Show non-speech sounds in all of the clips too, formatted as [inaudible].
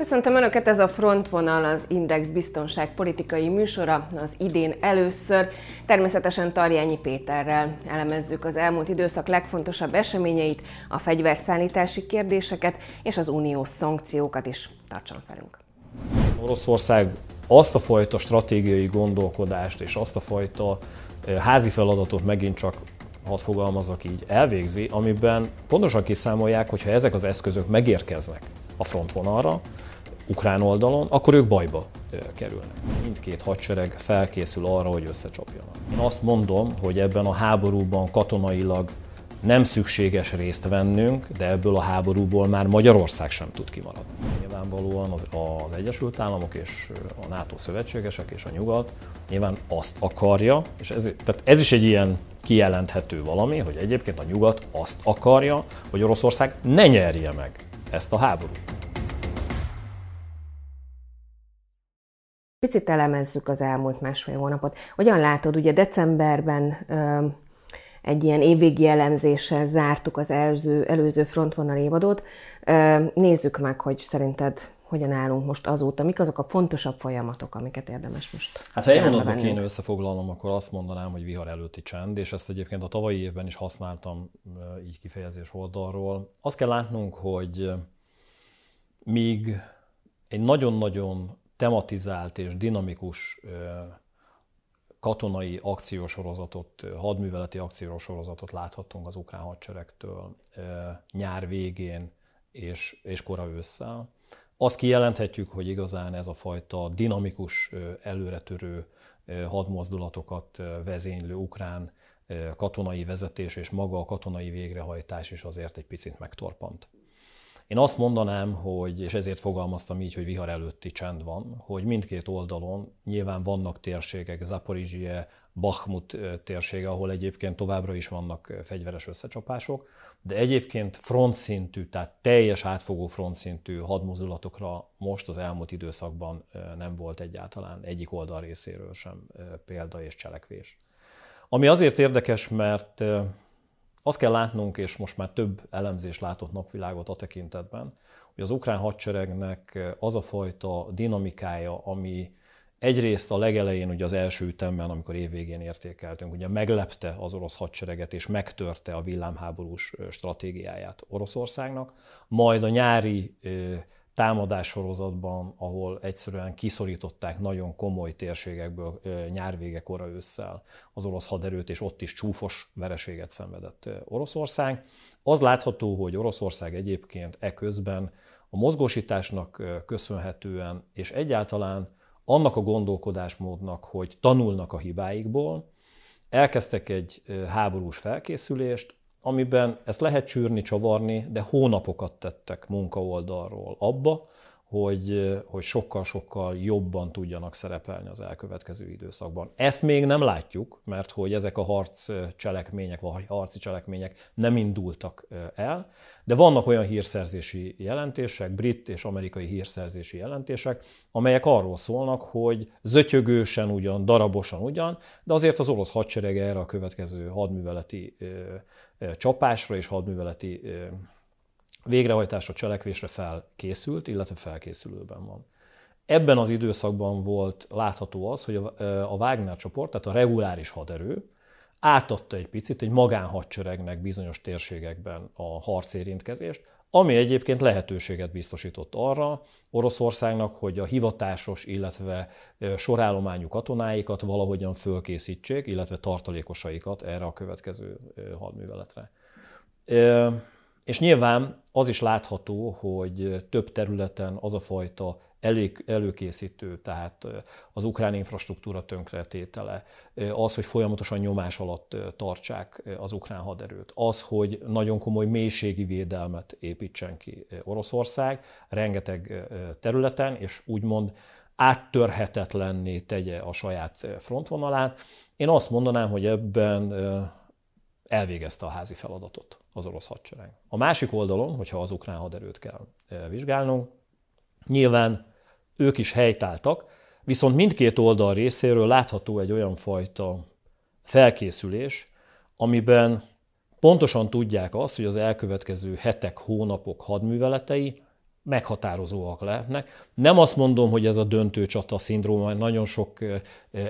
Köszöntöm Önöket, ez a Frontvonal, az Index biztonságpolitikai műsora, az idén először. Természetesen Tarjányi Péterrel elemezzük az elmúlt időszak legfontosabb eseményeit, a fegyverszállítási kérdéseket és az uniós szankciókat is. Tartson velünk! Oroszország azt a fajta stratégiai gondolkodást és azt a fajta eh, házi feladatot megint csak hadd fogalmazok így, elvégzi, amiben pontosan kiszámolják, hogy ha ezek az eszközök megérkeznek a frontvonalra, ukrán oldalon, akkor ők bajba kerülnek. Mindkét hadsereg felkészül arra, hogy összecsapjanak. Én azt mondom, hogy ebben a háborúban katonailag nem szükséges részt vennünk, de ebből a háborúból már Magyarország sem tud kimaradni. Nyilvánvalóan az, az Egyesült Államok és a NATO szövetségesek és a nyugat nyilván azt akarja, és ez, tehát ez is egy ilyen kijelenthető valami, hogy egyébként a nyugat azt akarja, hogy Oroszország ne nyerje meg ezt a háborút. Picit elemezzük az elmúlt másfél hónapot. Hogyan látod, ugye decemberben ö, egy ilyen évvégi elemzéssel zártuk az előző, előző frontvonal évadot. Ö, nézzük meg, hogy szerinted hogyan állunk most azóta, mik azok a fontosabb folyamatok, amiket érdemes most Hát ha egy mondatban kéne összefoglalnom, akkor azt mondanám, hogy vihar előtti csend, és ezt egyébként a tavalyi évben is használtam így kifejezés oldalról. Azt kell látnunk, hogy míg egy nagyon-nagyon tematizált és dinamikus katonai akciósorozatot, hadműveleti akciósorozatot láthattunk az ukrán hadseregtől nyár végén és, és kora ősszel. Azt kijelenthetjük, hogy igazán ez a fajta dinamikus, előretörő hadmozdulatokat vezénylő ukrán katonai vezetés és maga a katonai végrehajtás is azért egy picit megtorpant. Én azt mondanám, hogy, és ezért fogalmaztam így, hogy vihar előtti csend van, hogy mindkét oldalon nyilván vannak térségek, Zaporizsie, Bakhmut térsége, ahol egyébként továbbra is vannak fegyveres összecsapások, de egyébként frontszintű, tehát teljes átfogó frontszintű hadmozdulatokra most az elmúlt időszakban nem volt egyáltalán egyik oldal részéről sem példa és cselekvés. Ami azért érdekes, mert azt kell látnunk, és most már több elemzés látott napvilágot a tekintetben, hogy az ukrán hadseregnek az a fajta dinamikája, ami egyrészt a legelején, ugye az első ütemben, amikor évvégén értékeltünk, ugye meglepte az orosz hadsereget és megtörte a villámháborús stratégiáját Oroszországnak, majd a nyári támadássorozatban, ahol egyszerűen kiszorították nagyon komoly térségekből nyárvége kora ősszel az orosz haderőt, és ott is csúfos vereséget szenvedett Oroszország. Az látható, hogy Oroszország egyébként e közben a mozgósításnak köszönhetően, és egyáltalán annak a gondolkodásmódnak, hogy tanulnak a hibáikból, elkezdtek egy háborús felkészülést, amiben ezt lehet csűrni, csavarni, de hónapokat tettek munkaoldalról abba, hogy, hogy sokkal-sokkal jobban tudjanak szerepelni az elkövetkező időszakban. Ezt még nem látjuk, mert hogy ezek a harc cselekmények, vagy harci cselekmények nem indultak el, de vannak olyan hírszerzési jelentések, brit és amerikai hírszerzési jelentések, amelyek arról szólnak, hogy zötyögősen ugyan, darabosan ugyan, de azért az orosz hadsereg erre a következő hadműveleti csapásra és hadműveleti végrehajtásra, cselekvésre felkészült, illetve felkészülőben van. Ebben az időszakban volt látható az, hogy a Wagner csoport, tehát a reguláris haderő átadta egy picit egy magánhadseregnek bizonyos térségekben a harcérintkezést, ami egyébként lehetőséget biztosított arra Oroszországnak, hogy a hivatásos, illetve sorállományú katonáikat valahogyan fölkészítsék, illetve tartalékosaikat erre a következő hadműveletre. És nyilván az is látható, hogy több területen az a fajta elég, előkészítő, tehát az ukrán infrastruktúra tönkretétele, az, hogy folyamatosan nyomás alatt tartsák az ukrán haderőt, az, hogy nagyon komoly mélységi védelmet építsen ki Oroszország rengeteg területen, és úgymond áttörhetetlenné tegye a saját frontvonalát. Én azt mondanám, hogy ebben elvégezte a házi feladatot az orosz hadsereg. A másik oldalon, hogyha az ukrán haderőt kell vizsgálnunk, nyilván ők is helytáltak, viszont mindkét oldal részéről látható egy olyan fajta felkészülés, amiben pontosan tudják azt, hogy az elkövetkező hetek, hónapok hadműveletei meghatározóak lehetnek. Nem azt mondom, hogy ez a döntő csata szindróma, nagyon sok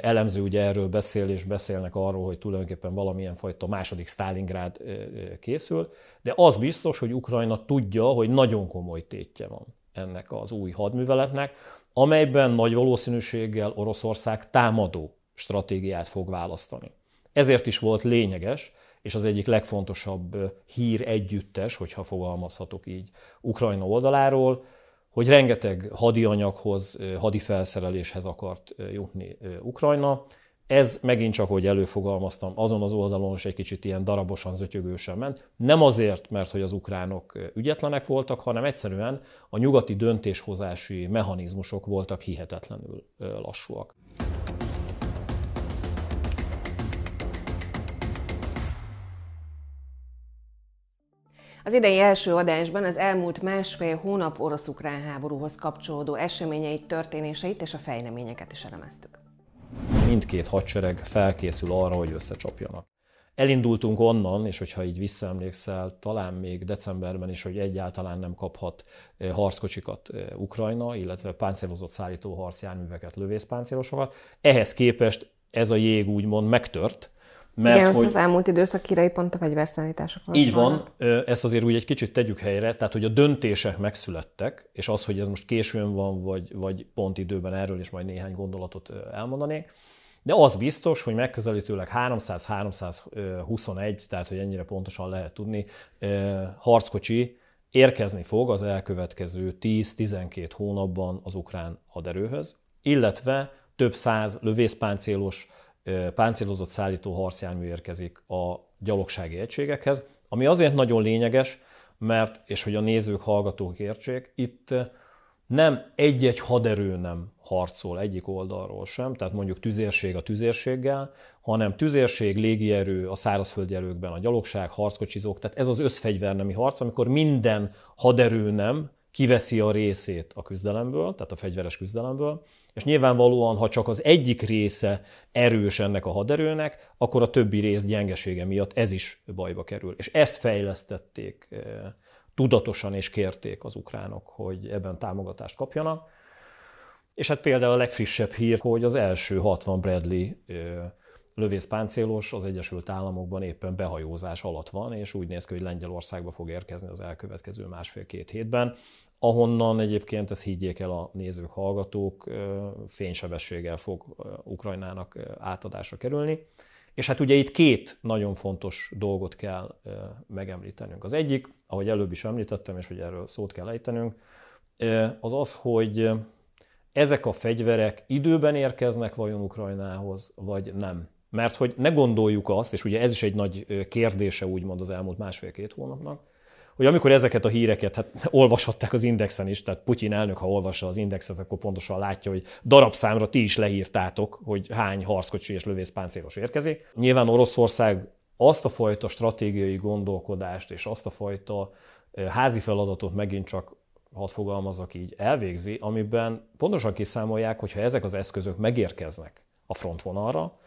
elemző ugye erről beszél, és beszélnek arról, hogy tulajdonképpen valamilyen fajta második Stalingrád készül, de az biztos, hogy Ukrajna tudja, hogy nagyon komoly tétje van ennek az új hadműveletnek, amelyben nagy valószínűséggel Oroszország támadó stratégiát fog választani. Ezért is volt lényeges, és az egyik legfontosabb hír együttes, hogyha fogalmazhatok így, Ukrajna oldaláról, hogy rengeteg hadianyaghoz, hadi felszereléshez akart jutni Ukrajna. Ez megint csak, hogy előfogalmaztam, azon az oldalon is egy kicsit ilyen darabosan, zötyögősen ment. Nem azért, mert hogy az ukránok ügyetlenek voltak, hanem egyszerűen a nyugati döntéshozási mechanizmusok voltak hihetetlenül lassúak. Az idei első adásban az elmúlt másfél hónap orosz-ukrán háborúhoz kapcsolódó eseményeit, történéseit és a fejleményeket is elemeztük. Mindkét hadsereg felkészül arra, hogy összecsapjanak. Elindultunk onnan, és hogyha így visszaemlékszel, talán még decemberben is, hogy egyáltalán nem kaphat harckocsikat Ukrajna, illetve páncélozott szállító harcjárműveket, lövészpáncélosokat. Ehhez képest ez a jég úgymond megtört, mert Igen, hogy... az elmúlt időszak hírei pont a fegyverszállítások Így van, ezt azért úgy egy kicsit tegyük helyre, tehát hogy a döntések megszülettek, és az, hogy ez most későn van, vagy, vagy pont időben erről is majd néhány gondolatot elmondanék, de az biztos, hogy megközelítőleg 300-321, tehát hogy ennyire pontosan lehet tudni, harckocsi érkezni fog az elkövetkező 10-12 hónapban az ukrán haderőhöz, illetve több száz lövészpáncélos páncélozott szállító harcjármű érkezik a gyalogsági egységekhez, ami azért nagyon lényeges, mert, és hogy a nézők, hallgatók értsék, itt nem egy-egy haderő nem harcol egyik oldalról sem, tehát mondjuk tüzérség a tüzérséggel, hanem tüzérség, légierő, a szárazföldi erőkben a gyalogság, harckocsizók, tehát ez az összfegyvernemi harc, amikor minden haderő nem kiveszi a részét a küzdelemből, tehát a fegyveres küzdelemből, és nyilvánvalóan, ha csak az egyik része erős ennek a haderőnek, akkor a többi rész gyengesége miatt ez is bajba kerül. És ezt fejlesztették eh, tudatosan és kérték az ukránok, hogy ebben támogatást kapjanak. És hát például a legfrissebb hír, hogy az első 60 Bradley lövészpáncélos az Egyesült Államokban éppen behajózás alatt van, és úgy néz ki, hogy Lengyelországba fog érkezni az elkövetkező másfél-két hétben, ahonnan egyébként, ezt higgyék el a nézők, hallgatók, fénysebességgel fog Ukrajnának átadásra kerülni. És hát ugye itt két nagyon fontos dolgot kell megemlítenünk. Az egyik, ahogy előbb is említettem, és hogy erről szót kell ejtenünk, az az, hogy ezek a fegyverek időben érkeznek vajon Ukrajnához, vagy nem. Mert hogy ne gondoljuk azt, és ugye ez is egy nagy kérdése úgymond az elmúlt másfél-két hónapnak, hogy amikor ezeket a híreket, hát olvashatták az Indexen is, tehát Putyin elnök, ha olvassa az Indexet, akkor pontosan látja, hogy darabszámra ti is leírtátok, hogy hány harckocsi és lövészpáncélos érkezik. Nyilván Oroszország azt a fajta stratégiai gondolkodást és azt a fajta házi feladatot megint csak hadd fogalmazok így, elvégzi, amiben pontosan kiszámolják, hogy ha ezek az eszközök megérkeznek a frontvonalra,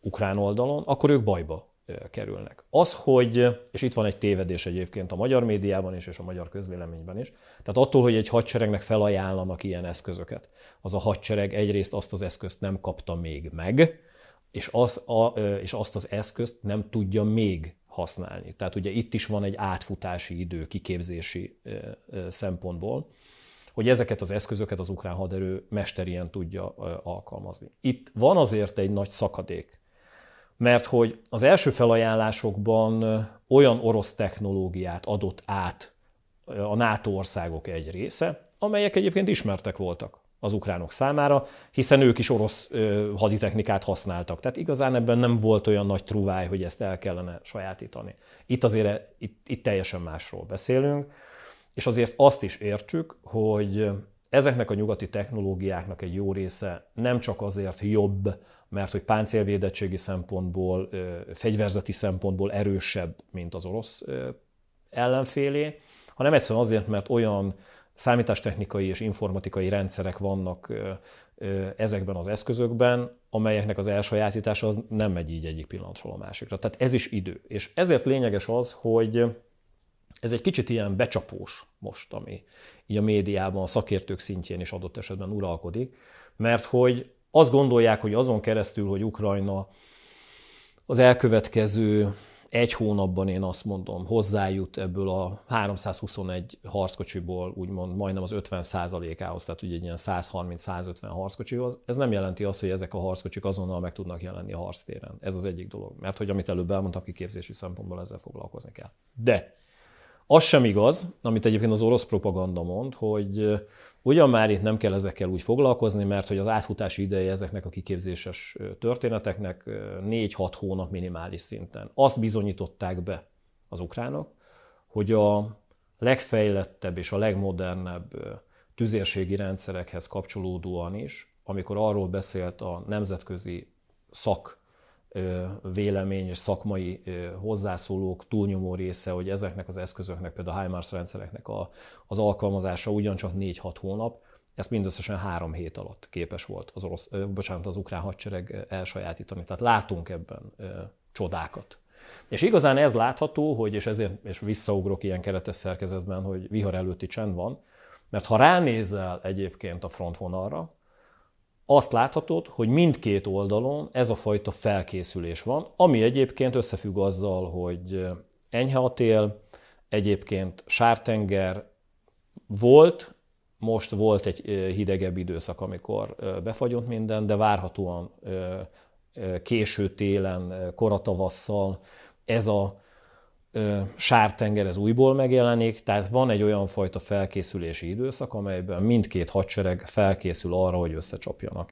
ukrán oldalon, akkor ők bajba kerülnek. Az, hogy, és itt van egy tévedés egyébként a magyar médiában is, és a magyar közvéleményben is, tehát attól, hogy egy hadseregnek felajánlanak ilyen eszközöket, az a hadsereg egyrészt azt az eszközt nem kapta még meg, és, az, a, és azt az eszközt nem tudja még használni. Tehát ugye itt is van egy átfutási idő kiképzési szempontból, hogy ezeket az eszközöket az ukrán haderő mesterien tudja alkalmazni. Itt van azért egy nagy szakadék mert hogy az első felajánlásokban olyan orosz technológiát adott át a NATO országok egy része, amelyek egyébként ismertek voltak az ukránok számára, hiszen ők is orosz haditechnikát használtak. Tehát igazán ebben nem volt olyan nagy truváj, hogy ezt el kellene sajátítani. Itt azért itt, itt teljesen másról beszélünk, és azért azt is értsük, hogy ezeknek a nyugati technológiáknak egy jó része nem csak azért jobb, mert hogy páncélvédettségi szempontból, fegyverzeti szempontból erősebb, mint az orosz ellenfélé, hanem egyszerűen azért, mert olyan számítástechnikai és informatikai rendszerek vannak ezekben az eszközökben, amelyeknek az elsajátítása az nem megy így egyik pillanatról a másikra. Tehát ez is idő. És ezért lényeges az, hogy Ez egy kicsit ilyen becsapós most, ami így a médiában, a szakértők szintjén is adott esetben uralkodik, mert hogy azt gondolják, hogy azon keresztül, hogy Ukrajna az elkövetkező egy hónapban én azt mondom, hozzájut ebből a 321 harckocsiból úgymond majdnem az 50 ához, tehát ugye egy ilyen 130-150 harckocsihoz. Ez nem jelenti azt, hogy ezek a harckocsik azonnal meg tudnak jelenni a harctéren. Ez az egyik dolog. Mert hogy amit előbb elmondtam, kiképzési szempontból ezzel foglalkozni kell. De az sem igaz, amit egyébként az orosz propaganda mond, hogy ugyan már itt nem kell ezekkel úgy foglalkozni, mert hogy az átfutási ideje ezeknek a kiképzéses történeteknek 4-6 hónap minimális szinten. Azt bizonyították be az ukránok, hogy a legfejlettebb és a legmodernebb tüzérségi rendszerekhez kapcsolódóan is, amikor arról beszélt a nemzetközi szak vélemény és szakmai hozzászólók túlnyomó része, hogy ezeknek az eszközöknek, például a HIMARS rendszereknek a, az alkalmazása ugyancsak 4-6 hónap, ezt mindösszesen három hét alatt képes volt az, orosz, bocsánat, az ukrán hadsereg elsajátítani. Tehát látunk ebben csodákat. És igazán ez látható, hogy, és ezért és visszaugrok ilyen keretes szerkezetben, hogy vihar előtti csend van, mert ha ránézel egyébként a frontvonalra, azt láthatod, hogy mindkét oldalon ez a fajta felkészülés van, ami egyébként összefügg azzal, hogy enyhe a tél, egyébként sártenger volt, most volt egy hidegebb időszak, amikor befagyott minden, de várhatóan késő télen, koratavasszal ez a sártenger ez újból megjelenik, tehát van egy olyan fajta felkészülési időszak, amelyben mindkét hadsereg felkészül arra, hogy összecsapjanak.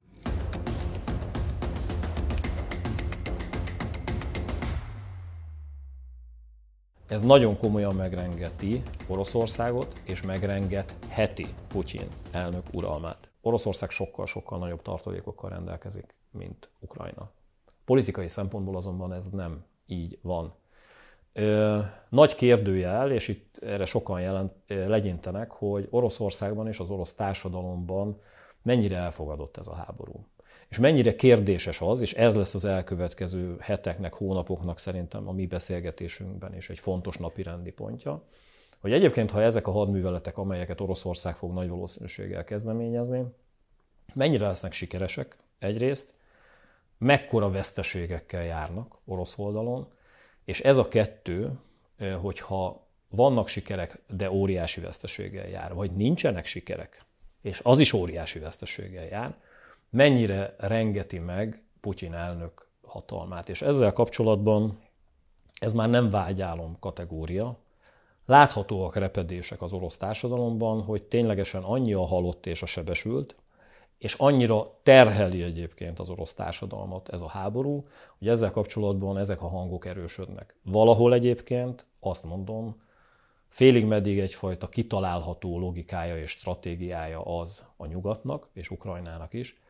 Ez nagyon komolyan megrengeti Oroszországot, és megrengetheti Putyin elnök uralmát. Oroszország sokkal-sokkal nagyobb tartalékokkal rendelkezik, mint Ukrajna. Politikai szempontból azonban ez nem így van. Nagy kérdőjel, és itt erre sokan jelent, legyintenek, hogy Oroszországban és az orosz társadalomban mennyire elfogadott ez a háború. És mennyire kérdéses az, és ez lesz az elkövetkező heteknek, hónapoknak szerintem a mi beszélgetésünkben is egy fontos napi rendi pontja, hogy egyébként, ha ezek a hadműveletek, amelyeket Oroszország fog nagy valószínűséggel kezdeményezni, mennyire lesznek sikeresek egyrészt, mekkora veszteségekkel járnak orosz oldalon, és ez a kettő, hogyha vannak sikerek, de óriási veszteséggel jár, vagy nincsenek sikerek, és az is óriási veszteséggel jár, mennyire rengeti meg Putyin elnök hatalmát. És ezzel kapcsolatban ez már nem vágyálom kategória. Láthatóak repedések az orosz társadalomban, hogy ténylegesen annyi a halott és a sebesült, és annyira terheli egyébként az orosz társadalmat ez a háború, hogy ezzel kapcsolatban ezek a hangok erősödnek. Valahol egyébként azt mondom, félig meddig egyfajta kitalálható logikája és stratégiája az a nyugatnak és Ukrajnának is,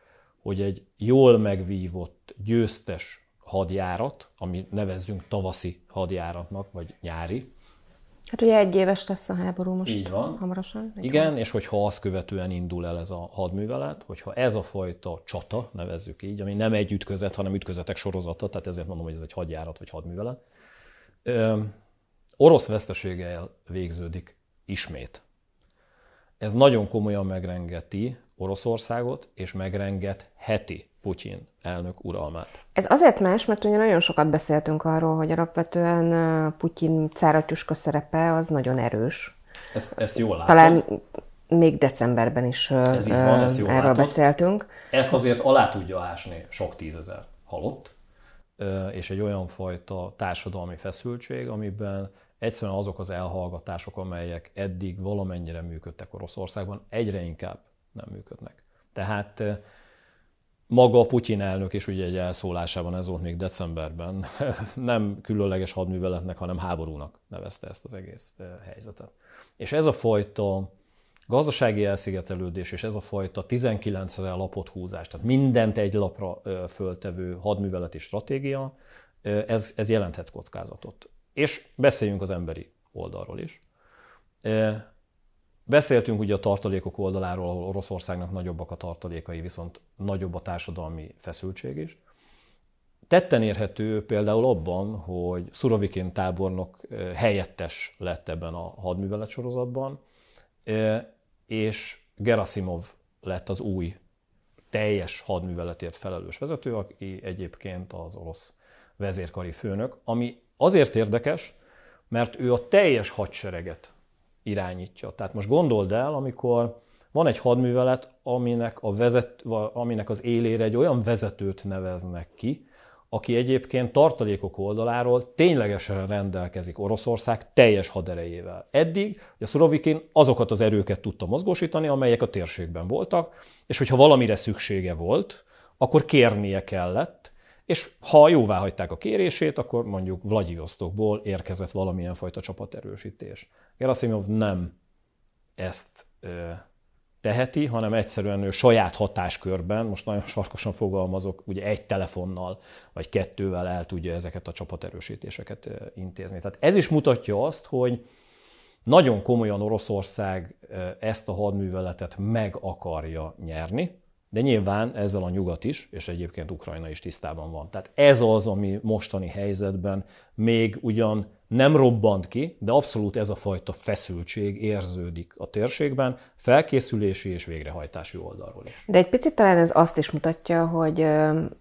hogy egy jól megvívott, győztes hadjárat, ami nevezzünk tavaszi hadjáratnak, vagy nyári, Hát ugye egy éves lesz a háború most Így van. hamarosan. Igen, van. és hogyha azt követően indul el ez a hadművelet, hogyha ez a fajta csata, nevezzük így, ami nem egy ütközet, hanem ütközetek sorozata, tehát ezért mondom, hogy ez egy hadjárat vagy hadművelet, ö, orosz veszteséggel végződik ismét. Ez nagyon komolyan megrengeti Oroszországot, és megrengetheti Putyin elnök uralmát. Ez azért más, mert ugye nagyon sokat beszéltünk arról, hogy alapvetően Putyin cáratyuska szerepe az nagyon erős. Ezt, ezt jól látod. Talán még decemberben is Ez van, ezt jól erről látod. beszéltünk. Ezt azért alá tudja ásni sok tízezer halott, és egy olyan fajta társadalmi feszültség, amiben egyszerűen azok az elhallgatások, amelyek eddig valamennyire működtek Oroszországban, egyre inkább nem működnek. Tehát maga a Putyin elnök is ugye egy elszólásában, ez volt még decemberben, [laughs] nem különleges hadműveletnek, hanem háborúnak nevezte ezt az egész helyzetet. És ez a fajta gazdasági elszigetelődés és ez a fajta 19 ezer lapot húzás, tehát mindent egy lapra föltevő hadműveleti stratégia, ez, ez jelenthet kockázatot. És beszéljünk az emberi oldalról is. Beszéltünk ugye a tartalékok oldaláról, ahol Oroszországnak nagyobbak a tartalékai, viszont nagyobb a társadalmi feszültség is. tetten érhető például abban, hogy Szurovikin tábornok helyettes lett ebben a hadművelet sorozatban, és Gerasimov lett az új teljes hadműveletért felelős vezető, aki egyébként az orosz vezérkari főnök, ami azért érdekes, mert ő a teljes hadsereget irányítja. Tehát most gondold el, amikor van egy hadművelet, aminek, a vezet, aminek az élére egy olyan vezetőt neveznek ki, aki egyébként tartalékok oldaláról ténylegesen rendelkezik Oroszország teljes haderejével. Eddig a Szurovikin azokat az erőket tudta mozgósítani, amelyek a térségben voltak, és hogyha valamire szüksége volt, akkor kérnie kellett, és ha jóvá hagyták a kérését, akkor mondjuk Vladivostokból érkezett valamilyen fajta csapaterősítés. Gerasimov nem ezt teheti, hanem egyszerűen ő saját hatáskörben, most nagyon sarkosan fogalmazok, ugye egy telefonnal vagy kettővel el tudja ezeket a csapaterősítéseket intézni. Tehát ez is mutatja azt, hogy nagyon komolyan Oroszország ezt a hadműveletet meg akarja nyerni, de nyilván ezzel a nyugat is, és egyébként Ukrajna is tisztában van. Tehát ez az, ami mostani helyzetben még ugyan nem robbant ki, de abszolút ez a fajta feszültség érződik a térségben, felkészülési és végrehajtási oldalról is. De egy picit talán ez azt is mutatja, hogy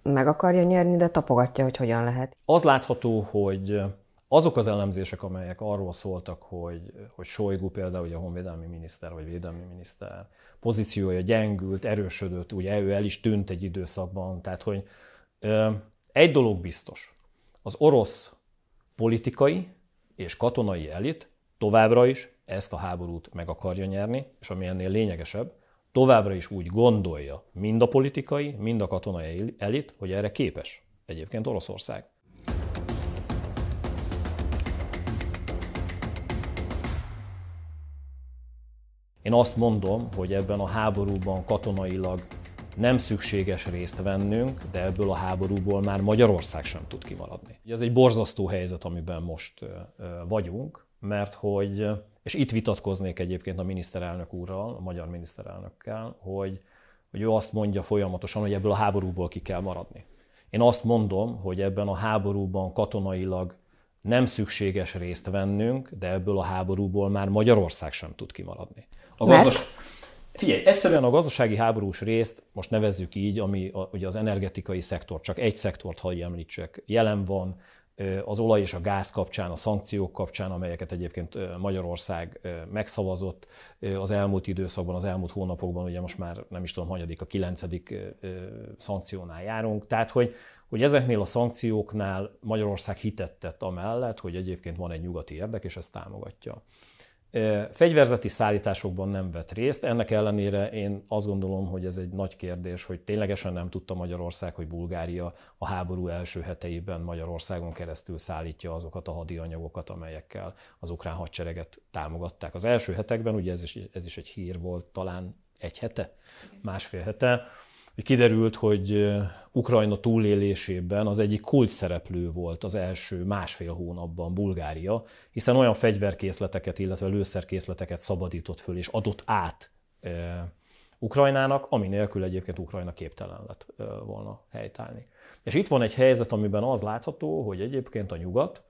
meg akarja nyerni, de tapogatja, hogy hogyan lehet. Az látható, hogy azok az elemzések, amelyek arról szóltak, hogy, hogy Sojgu például, ugye a honvédelmi miniszter vagy védelmi miniszter pozíciója gyengült, erősödött, ugye ő el is tűnt egy időszakban, tehát hogy egy dolog biztos, az orosz politikai és katonai elit továbbra is ezt a háborút meg akarja nyerni, és ami ennél lényegesebb, továbbra is úgy gondolja mind a politikai, mind a katonai elit, hogy erre képes egyébként Oroszország. Én azt mondom, hogy ebben a háborúban katonailag nem szükséges részt vennünk, de ebből a háborúból már Magyarország sem tud kimaradni. Ez egy borzasztó helyzet, amiben most vagyunk, mert hogy, és itt vitatkoznék egyébként a miniszterelnök úrral, a magyar miniszterelnökkel, hogy, hogy ő azt mondja folyamatosan, hogy ebből a háborúból ki kell maradni. Én azt mondom, hogy ebben a háborúban katonailag nem szükséges részt vennünk, de ebből a háborúból már Magyarország sem tud kimaradni. A gazdas... Figyelj, egyszerűen a gazdasági háborús részt, most nevezzük így, ami a, ugye az energetikai szektor, csak egy szektort hagyj említsek, jelen van, az olaj és a gáz kapcsán, a szankciók kapcsán, amelyeket egyébként Magyarország megszavazott az elmúlt időszakban, az elmúlt hónapokban, ugye most már nem is tudom, hanyadik, a kilencedik szankciónál járunk. Tehát, hogy, hogy ezeknél a szankcióknál Magyarország hitet tett amellett, hogy egyébként van egy nyugati érdek, és ezt támogatja. Fegyverzeti szállításokban nem vett részt, ennek ellenére én azt gondolom, hogy ez egy nagy kérdés, hogy ténylegesen nem tudta Magyarország, hogy Bulgária a háború első heteiben Magyarországon keresztül szállítja azokat a hadi anyagokat, amelyekkel az ukrán hadsereget támogatták. Az első hetekben, ugye ez is, ez is egy hír volt, talán egy hete, másfél hete, hogy kiderült, hogy Ukrajna túlélésében az egyik kult szereplő volt az első másfél hónapban Bulgária, hiszen olyan fegyverkészleteket, illetve lőszerkészleteket szabadított föl és adott át Ukrajnának, ami nélkül egyébként Ukrajna képtelen lett volna helytállni. És itt van egy helyzet, amiben az látható, hogy egyébként a nyugat,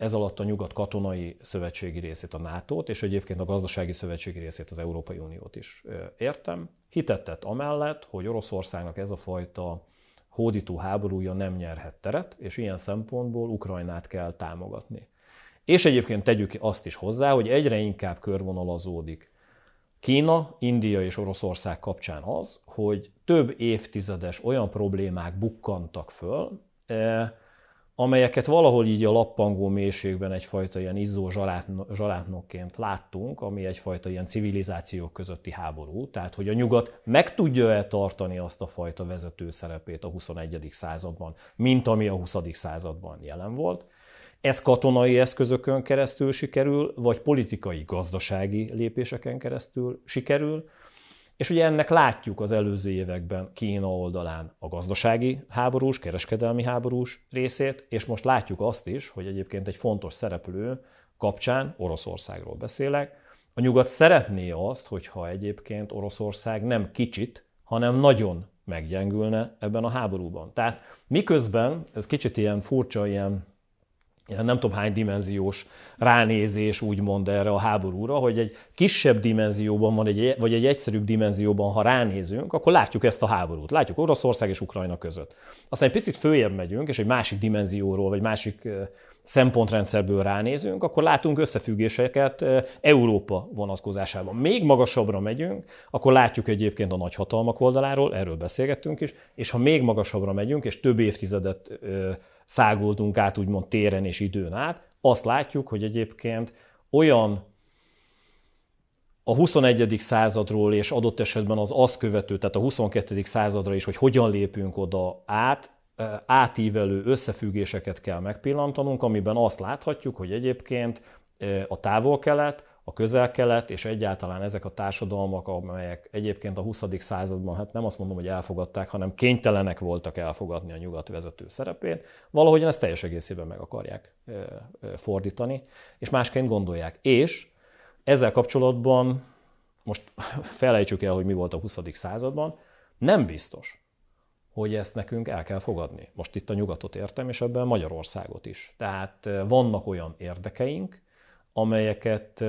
ez alatt a nyugat katonai szövetségi részét, a nato és egyébként a gazdasági szövetségi részét, az Európai Uniót is értem. Hitettet amellett, hogy Oroszországnak ez a fajta hódító háborúja nem nyerhet teret, és ilyen szempontból Ukrajnát kell támogatni. És egyébként tegyük azt is hozzá, hogy egyre inkább körvonalazódik Kína, India és Oroszország kapcsán az, hogy több évtizedes olyan problémák bukkantak föl, amelyeket valahol így a lappangó mélységben egyfajta ilyen izzó zsalátnokként láttunk, ami egyfajta ilyen civilizációk közötti háború, tehát hogy a nyugat meg tudja-e tartani azt a fajta vezető szerepét a 21. században, mint ami a 20. században jelen volt. Ez katonai eszközökön keresztül sikerül, vagy politikai, gazdasági lépéseken keresztül sikerül, és ugye ennek látjuk az előző években Kína oldalán a gazdasági háborús, kereskedelmi háborús részét, és most látjuk azt is, hogy egyébként egy fontos szereplő kapcsán, Oroszországról beszélek, a nyugat szeretné azt, hogyha egyébként Oroszország nem kicsit, hanem nagyon meggyengülne ebben a háborúban. Tehát miközben, ez kicsit ilyen furcsa, ilyen nem tudom hány dimenziós ránézés úgymond erre a háborúra, hogy egy kisebb dimenzióban van, egy, vagy egy egyszerűbb dimenzióban, ha ránézünk, akkor látjuk ezt a háborút. Látjuk Oroszország és Ukrajna között. Aztán egy picit följebb megyünk, és egy másik dimenzióról, vagy másik szempontrendszerből ránézünk, akkor látunk összefüggéseket Európa vonatkozásában. Még magasabbra megyünk, akkor látjuk egyébként a nagyhatalmak oldaláról, erről beszélgettünk is, és ha még magasabbra megyünk, és több évtizedet szágultunk át úgymond téren és időn át, azt látjuk, hogy egyébként olyan a 21. századról és adott esetben az azt követő, tehát a 22. századra is, hogy hogyan lépünk oda át, átívelő összefüggéseket kell megpillantanunk, amiben azt láthatjuk, hogy egyébként a távol-kelet, a közel-kelet és egyáltalán ezek a társadalmak, amelyek egyébként a 20. században, hát nem azt mondom, hogy elfogadták, hanem kénytelenek voltak elfogadni a nyugat vezető szerepét, valahogy ezt teljes egészében meg akarják fordítani, és másként gondolják. És ezzel kapcsolatban, most [laughs] felejtsük el, hogy mi volt a 20. században, nem biztos, hogy ezt nekünk el kell fogadni. Most itt a nyugatot értem, és ebben Magyarországot is. Tehát vannak olyan érdekeink, amelyeket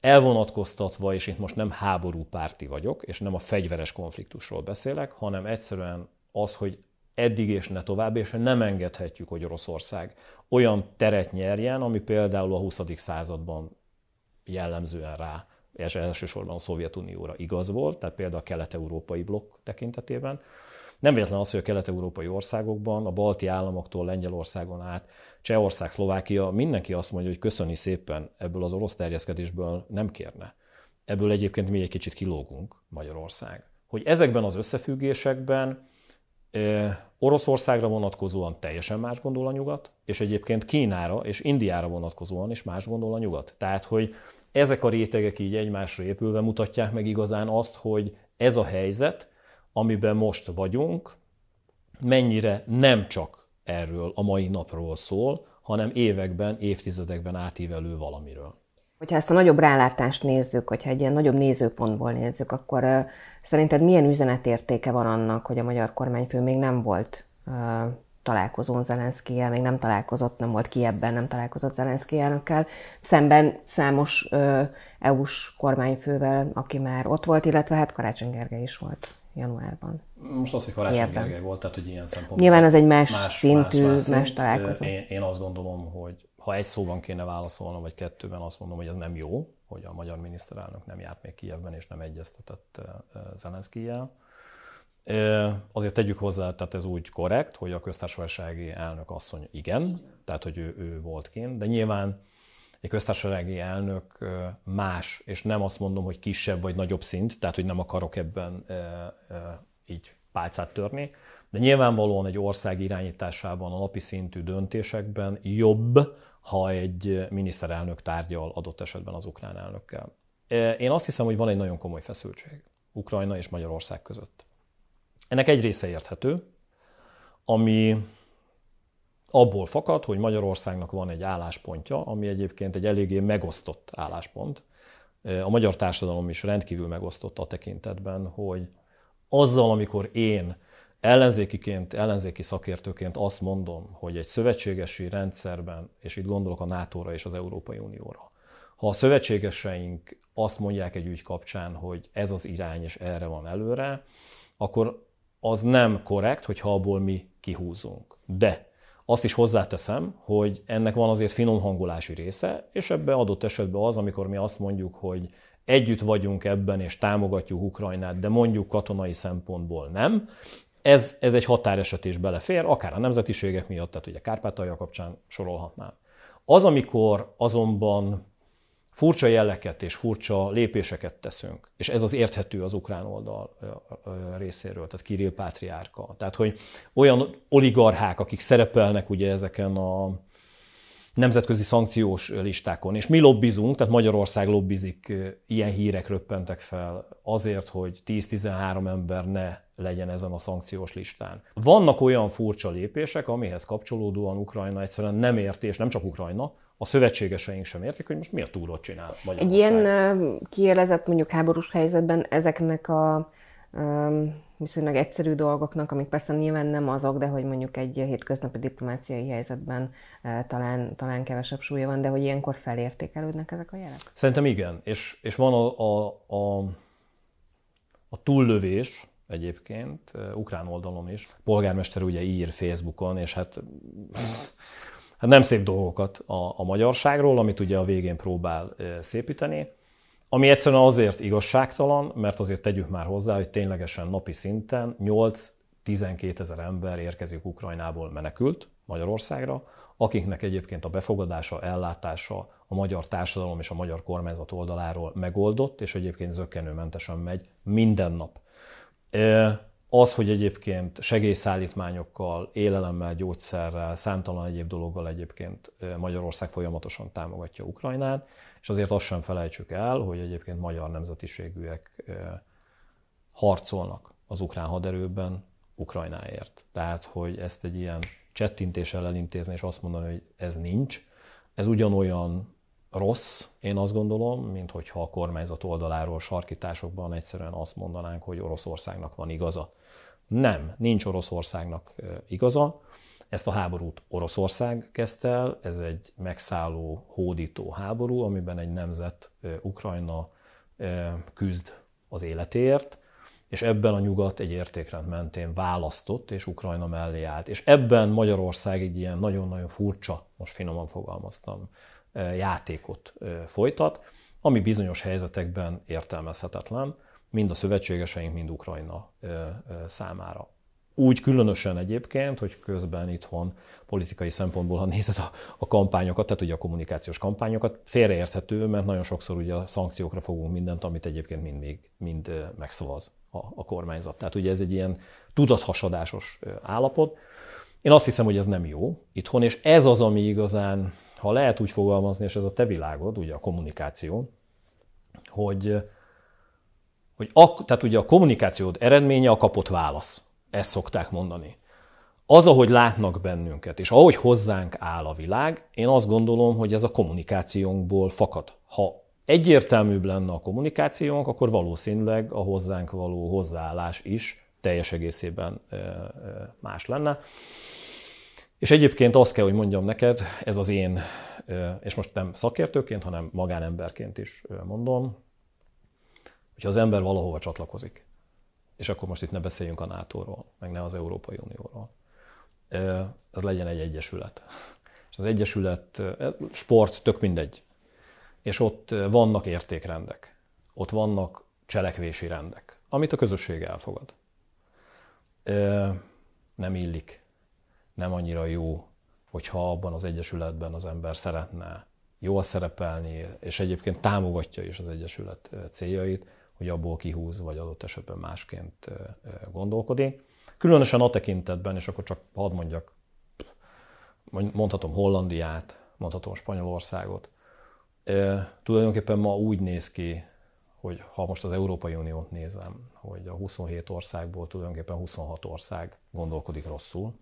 elvonatkoztatva, és itt most nem háború párti vagyok, és nem a fegyveres konfliktusról beszélek, hanem egyszerűen az, hogy eddig és ne tovább, és nem engedhetjük, hogy Oroszország olyan teret nyerjen, ami például a 20. században jellemzően rá, és elsősorban a Szovjetunióra igaz volt, tehát például a kelet-európai blokk tekintetében, nem véletlen az, hogy a kelet-európai országokban, a balti államoktól Lengyelországon át, Csehország, Szlovákia, mindenki azt mondja, hogy köszöni szépen, ebből az orosz terjeszkedésből nem kérne. Ebből egyébként mi egy kicsit kilógunk, Magyarország. Hogy ezekben az összefüggésekben Oroszországra vonatkozóan teljesen más gondol a nyugat, és egyébként Kínára és Indiára vonatkozóan is más gondol a nyugat. Tehát, hogy ezek a rétegek így egymásra épülve mutatják meg igazán azt, hogy ez a helyzet, amiben most vagyunk, mennyire nem csak erről a mai napról szól, hanem években, évtizedekben átívelő valamiről. Hogyha ezt a nagyobb rálátást nézzük, hogyha egy ilyen nagyobb nézőpontból nézzük, akkor uh, szerinted milyen üzenetértéke van annak, hogy a magyar kormányfő még nem volt uh, találkozón Zelenszkijel, még nem találkozott, nem volt ki ebben, nem találkozott Zelenszky elnökkel, szemben számos uh, EU-s kormányfővel, aki már ott volt, illetve hát Karácsony Gergely is volt januárban. Most az, hogy Karácsony Gergely volt, tehát hogy ilyen szempontból. Nyilván az egy más, más szintű, más, más, más találkozó. Én, én azt gondolom, hogy ha egy szóban kéne válaszolnom, vagy kettőben azt mondom, hogy ez nem jó, hogy a magyar miniszterelnök nem járt még Kijevben, és nem egyeztetett Zelenszkijel. Azért tegyük hozzá, tehát ez úgy korrekt, hogy a köztársasági elnök asszony igen, tehát hogy ő, ő volt kint, de nyilván egy köztársasági elnök más, és nem azt mondom, hogy kisebb vagy nagyobb szint, tehát hogy nem akarok ebben így pálcát törni, de nyilvánvalóan egy ország irányításában, a napi szintű döntésekben jobb, ha egy miniszterelnök tárgyal adott esetben az ukrán elnökkel. Én azt hiszem, hogy van egy nagyon komoly feszültség Ukrajna és Magyarország között. Ennek egy része érthető, ami abból fakad, hogy Magyarországnak van egy álláspontja, ami egyébként egy eléggé megosztott álláspont. A magyar társadalom is rendkívül megosztott a tekintetben, hogy azzal, amikor én ellenzékiként, ellenzéki szakértőként azt mondom, hogy egy szövetségesi rendszerben, és itt gondolok a NATO-ra és az Európai Unióra, ha a szövetségeseink azt mondják egy ügy kapcsán, hogy ez az irány és erre van előre, akkor az nem korrekt, hogyha abból mi kihúzunk. De azt is hozzáteszem, hogy ennek van azért finom hangulási része, és ebbe adott esetben az, amikor mi azt mondjuk, hogy együtt vagyunk ebben, és támogatjuk Ukrajnát, de mondjuk katonai szempontból nem, ez, ez egy határeset is belefér, akár a nemzetiségek miatt, tehát ugye Kárpátalja kapcsán sorolhatnám. Az, amikor azonban furcsa jeleket és furcsa lépéseket teszünk, és ez az érthető az ukrán oldal részéről, tehát Kirill Pátriárka. Tehát, hogy olyan oligarchák, akik szerepelnek ugye ezeken a nemzetközi szankciós listákon, és mi lobbizunk, tehát Magyarország lobbizik, ilyen hírek röppentek fel azért, hogy 10-13 ember ne legyen ezen a szankciós listán. Vannak olyan furcsa lépések, amihez kapcsolódóan Ukrajna egyszerűen nem érti, és nem csak Ukrajna, a szövetségeseink sem értik, hogy most miért túlott csinál Magyarország. Egy ilyen kielezett mondjuk háborús helyzetben ezeknek a viszonylag egyszerű dolgoknak, amik persze nyilván nem azok, de hogy mondjuk egy hétköznapi diplomáciai helyzetben talán, talán kevesebb súlya van, de hogy ilyenkor felértékelődnek ezek a jelek? Szerintem igen, és, és van a, a, a, a túllövés, egyébként, ukrán oldalon is. A polgármester ugye ír Facebookon, és hát, hát nem szép dolgokat a, a magyarságról, amit ugye a végén próbál szépíteni. Ami egyszerűen azért igazságtalan, mert azért tegyük már hozzá, hogy ténylegesen napi szinten 8-12 ezer ember érkezik Ukrajnából menekült Magyarországra, akiknek egyébként a befogadása, ellátása a magyar társadalom és a magyar kormányzat oldaláról megoldott, és egyébként zöggenőmentesen megy minden nap. Az, hogy egyébként segélyszállítmányokkal, élelemmel, gyógyszerrel, számtalan egyéb dologgal egyébként Magyarország folyamatosan támogatja Ukrajnát, és azért azt sem felejtsük el, hogy egyébként magyar nemzetiségűek harcolnak az ukrán haderőben Ukrajnáért. Tehát, hogy ezt egy ilyen csettintéssel elintézni, és azt mondani, hogy ez nincs, ez ugyanolyan rossz, én azt gondolom, mint hogyha a kormányzat oldaláról sarkításokban egyszerűen azt mondanánk, hogy Oroszországnak van igaza. Nem, nincs Oroszországnak igaza. Ezt a háborút Oroszország kezdte el, ez egy megszálló, hódító háború, amiben egy nemzet, Ukrajna küzd az életéért, és ebben a nyugat egy értékrend mentén választott, és Ukrajna mellé állt. És ebben Magyarország egy ilyen nagyon-nagyon furcsa, most finoman fogalmaztam, játékot folytat, ami bizonyos helyzetekben értelmezhetetlen, mind a szövetségeseink, mind Ukrajna számára. Úgy különösen egyébként, hogy közben itthon politikai szempontból, ha nézed a, a kampányokat, tehát ugye a kommunikációs kampányokat, félreérthető, mert nagyon sokszor ugye a szankciókra fogunk mindent, amit egyébként mind, még, mind megszavaz a, a kormányzat. Tehát ugye ez egy ilyen tudathasadásos állapot. Én azt hiszem, hogy ez nem jó itthon, és ez az, ami igazán ha lehet úgy fogalmazni, és ez a te világod, ugye a kommunikáció, hogy, hogy a, tehát ugye a kommunikációd eredménye a kapott válasz. Ezt szokták mondani. Az, ahogy látnak bennünket, és ahogy hozzánk áll a világ, én azt gondolom, hogy ez a kommunikációnkból fakad. Ha egyértelműbb lenne a kommunikációnk, akkor valószínűleg a hozzánk való hozzáállás is teljes egészében más lenne. És egyébként azt kell, hogy mondjam neked, ez az én, és most nem szakértőként, hanem magánemberként is mondom, hogyha az ember valahova csatlakozik, és akkor most itt ne beszéljünk a NATO-ról, meg ne az Európai Unióról, ez legyen egy egyesület. És az egyesület, sport, tök mindegy. És ott vannak értékrendek, ott vannak cselekvési rendek, amit a közösség elfogad. Nem illik nem annyira jó, hogyha abban az egyesületben az ember szeretne jól szerepelni, és egyébként támogatja is az egyesület céljait, hogy abból kihúz, vagy adott esetben másként gondolkodik. Különösen a tekintetben, és akkor csak hadd mondjak, mondhatom Hollandiát, mondhatom Spanyolországot. Tulajdonképpen ma úgy néz ki, hogy ha most az Európai Uniót nézem, hogy a 27 országból tulajdonképpen 26 ország gondolkodik rosszul,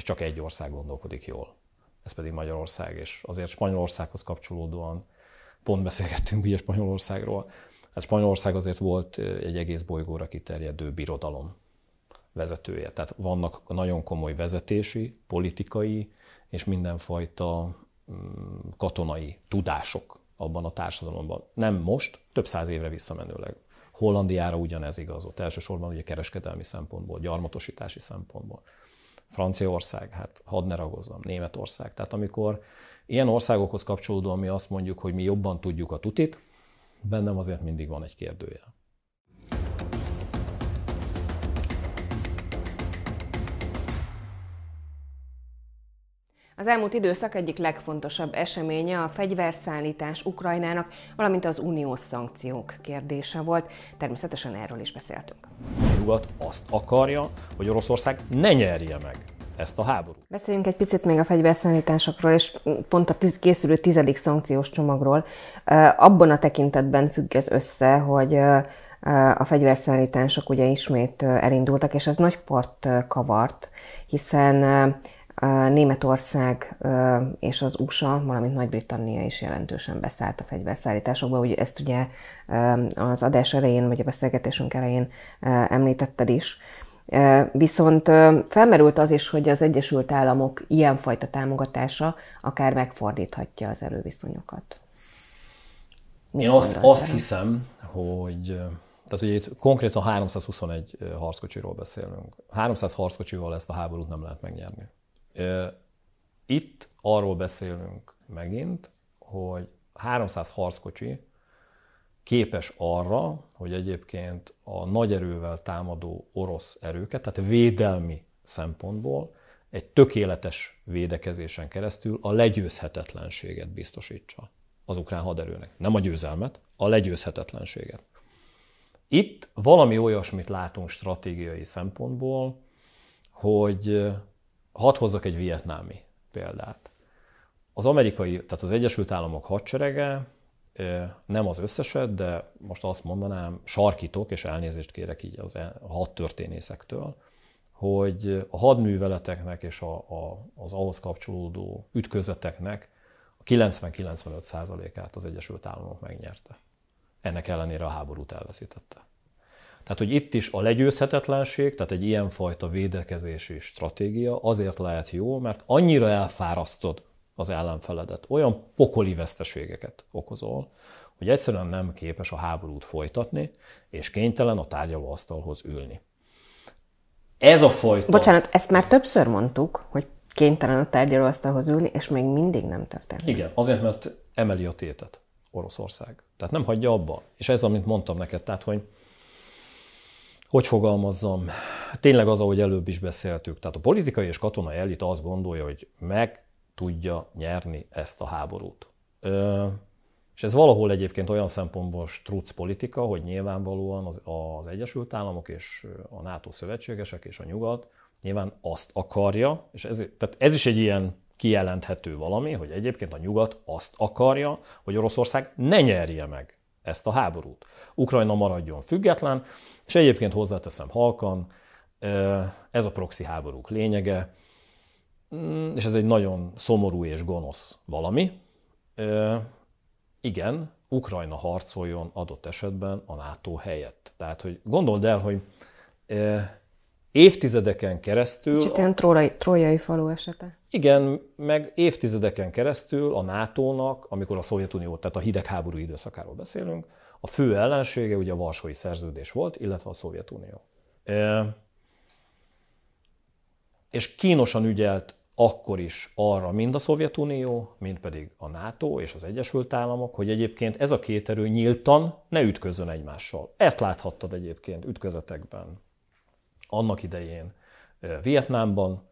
és csak egy ország gondolkodik jól. Ez pedig Magyarország, és azért Spanyolországhoz kapcsolódóan pont beszélgettünk ugye Spanyolországról. Hát Spanyolország azért volt egy egész bolygóra kiterjedő birodalom vezetője. Tehát vannak nagyon komoly vezetési, politikai és mindenfajta mm, katonai tudások abban a társadalomban. Nem most, több száz évre visszamenőleg. Hollandiára ugyanez igaz, ott elsősorban ugye kereskedelmi szempontból, gyarmatosítási szempontból. Franciaország, hát hadd ne ragozzam, Németország. Tehát amikor ilyen országokhoz kapcsolódóan mi azt mondjuk, hogy mi jobban tudjuk a tutit, bennem azért mindig van egy kérdőjel. Az elmúlt időszak egyik legfontosabb eseménye a fegyverszállítás Ukrajnának, valamint az uniós szankciók kérdése volt. Természetesen erről is beszéltünk. A nyugat azt akarja, hogy Oroszország ne nyerje meg ezt a háborút. Beszéljünk egy picit még a fegyverszállításokról, és pont a tiz, készülő tizedik szankciós csomagról. Abban a tekintetben függ ez össze, hogy a fegyverszállítások ugye ismét elindultak, és ez nagy port kavart, hiszen Németország és az USA, valamint Nagy-Britannia is jelentősen beszállt a fegyverszállításokba. Ugye ezt ugye az adás elején, vagy a beszélgetésünk elején említetted is. Viszont felmerült az is, hogy az Egyesült Államok ilyenfajta támogatása akár megfordíthatja az erőviszonyokat. Mit Én azt, azt hiszem, hogy tehát ugye itt konkrétan 321 harckocsiról beszélünk. 300 harckocsival ezt a háborút nem lehet megnyerni. Itt arról beszélünk megint, hogy 300 harckocsi képes arra, hogy egyébként a nagy erővel támadó orosz erőket, tehát védelmi szempontból egy tökéletes védekezésen keresztül a legyőzhetetlenséget biztosítsa az ukrán haderőnek. Nem a győzelmet, a legyőzhetetlenséget. Itt valami olyasmit látunk stratégiai szempontból, hogy hadd hozzak egy vietnámi példát. Az amerikai, tehát az Egyesült Államok hadserege nem az összeset, de most azt mondanám, sarkítok, és elnézést kérek így az, e, hadtörténészektől, hogy a hadműveleteknek és a, a, az ahhoz kapcsolódó ütközeteknek a 90-95%-át az Egyesült Államok megnyerte. Ennek ellenére a háborút elveszítette. Tehát, hogy itt is a legyőzhetetlenség, tehát egy ilyenfajta védekezési stratégia azért lehet jó, mert annyira elfárasztod az ellenfeledet, olyan pokoli veszteségeket okozol, hogy egyszerűen nem képes a háborút folytatni, és kénytelen a tárgyalóasztalhoz ülni. Ez a fajta... Bocsánat, ezt már többször mondtuk, hogy kénytelen a tárgyalóasztalhoz ülni, és még mindig nem történt. Igen, azért, mert emeli a tétet Oroszország. Tehát nem hagyja abba. És ez, amit mondtam neked, tehát, hogy hogy fogalmazzam, tényleg az, ahogy előbb is beszéltük, tehát a politikai és katonai elit azt gondolja, hogy meg tudja nyerni ezt a háborút. Ö, és ez valahol egyébként olyan szempontból struc politika, hogy nyilvánvalóan az, az Egyesült Államok és a NATO szövetségesek és a nyugat nyilván azt akarja, és ez, tehát ez is egy ilyen kijelenthető valami, hogy egyébként a nyugat azt akarja, hogy Oroszország ne nyerje meg ezt a háborút. Ukrajna maradjon független, és egyébként hozzáteszem halkan, ez a proxy háborúk lényege, mm, és ez egy nagyon szomorú és gonosz valami. Igen, Ukrajna harcoljon adott esetben a NATO helyett. Tehát, hogy gondold el, hogy évtizedeken keresztül... Kicsit ilyen trójai, trójai falu esete. Igen, meg évtizedeken keresztül a NATO-nak, amikor a Szovjetunió, tehát a hidegháború időszakáról beszélünk, a fő ellensége ugye a Varsói Szerződés volt, illetve a Szovjetunió. E, és kínosan ügyelt akkor is arra mind a Szovjetunió, mind pedig a NATO és az Egyesült Államok, hogy egyébként ez a két erő nyíltan ne ütközzön egymással. Ezt láthattad egyébként ütközetekben annak idején Vietnámban.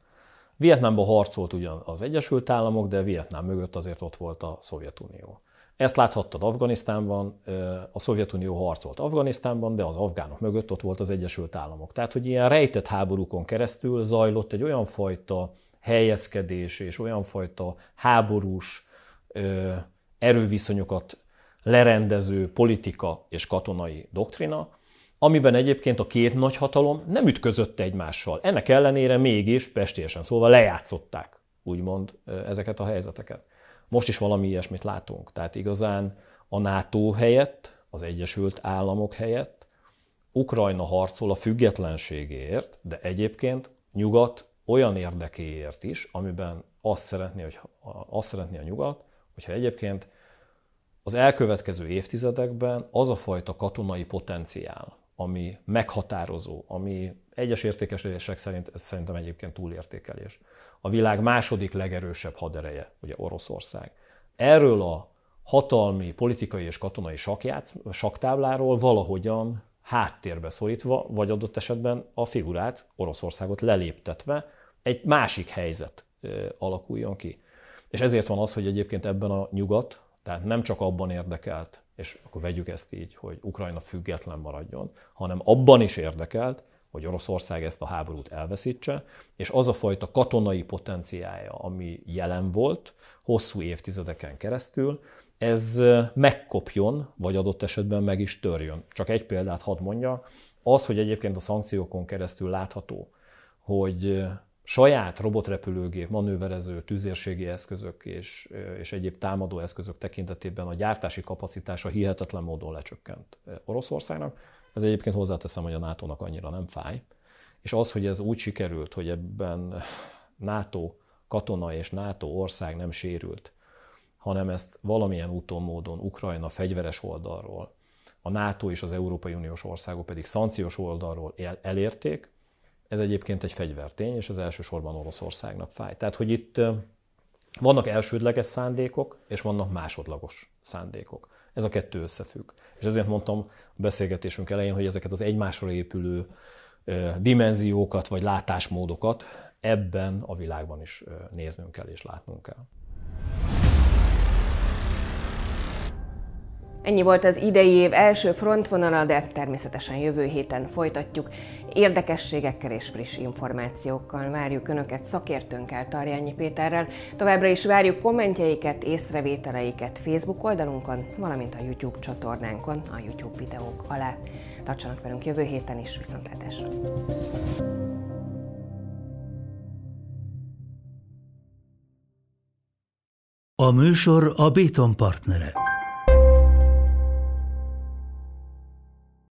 Vietnámban harcolt ugyan az Egyesült Államok, de Vietnám mögött azért ott volt a Szovjetunió. Ezt láthattad Afganisztánban, a Szovjetunió harcolt Afganisztánban, de az afgánok mögött ott volt az Egyesült Államok. Tehát, hogy ilyen rejtett háborúkon keresztül zajlott egy olyan fajta helyezkedés és olyan fajta háborús erőviszonyokat lerendező politika és katonai doktrina, amiben egyébként a két nagy hatalom nem ütközött egymással. Ennek ellenére mégis, pestésen szóval lejátszották, úgymond, ezeket a helyzeteket. Most is valami ilyesmit látunk. Tehát igazán a NATO helyett, az Egyesült Államok helyett Ukrajna harcol a függetlenségéért, de egyébként nyugat olyan érdekéért is, amiben azt szeretné, hogy, azt szeretné a nyugat, hogyha egyébként az elkövetkező évtizedekben az a fajta katonai potenciál, ami meghatározó, ami egyes értékesítések szerint, ez szerintem egyébként túlértékelés. A világ második legerősebb hadereje, ugye Oroszország. Erről a hatalmi, politikai és katonai sakjátsz, saktábláról valahogyan háttérbe szorítva, vagy adott esetben a figurát, Oroszországot leléptetve, egy másik helyzet alakuljon ki. És ezért van az, hogy egyébként ebben a nyugat, tehát nem csak abban érdekelt, és akkor vegyük ezt így, hogy Ukrajna független maradjon, hanem abban is érdekelt, hogy Oroszország ezt a háborút elveszítse, és az a fajta katonai potenciája, ami jelen volt hosszú évtizedeken keresztül, ez megkopjon, vagy adott esetben meg is törjön. Csak egy példát hadd mondja, az, hogy egyébként a szankciókon keresztül látható, hogy saját robotrepülőgép, manőverező, tűzérségi eszközök és, és egyéb támadó eszközök tekintetében a gyártási kapacitása hihetetlen módon lecsökkent Oroszországnak. Ez egyébként hozzáteszem, hogy a NATO-nak annyira nem fáj. És az, hogy ez úgy sikerült, hogy ebben NATO katona és NATO ország nem sérült, hanem ezt valamilyen úton, módon Ukrajna fegyveres oldalról, a NATO és az Európai Uniós országok pedig szankciós oldalról el, elérték, ez egyébként egy fegyvertény, és az elsősorban Oroszországnak fáj. Tehát, hogy itt vannak elsődleges szándékok, és vannak másodlagos szándékok. Ez a kettő összefügg. És ezért mondtam a beszélgetésünk elején, hogy ezeket az egymásra épülő dimenziókat vagy látásmódokat ebben a világban is néznünk kell és látnunk kell. Ennyi volt az idei év első frontvonala, de természetesen jövő héten folytatjuk. Érdekességekkel és friss információkkal várjuk Önöket szakértőnkkel, Tarjányi Péterrel. Továbbra is várjuk kommentjeiket, észrevételeiket Facebook oldalunkon, valamint a YouTube csatornánkon, a YouTube videók alá. Tartsanak velünk jövő héten is, viszontlátásra! A műsor a Béton partnere.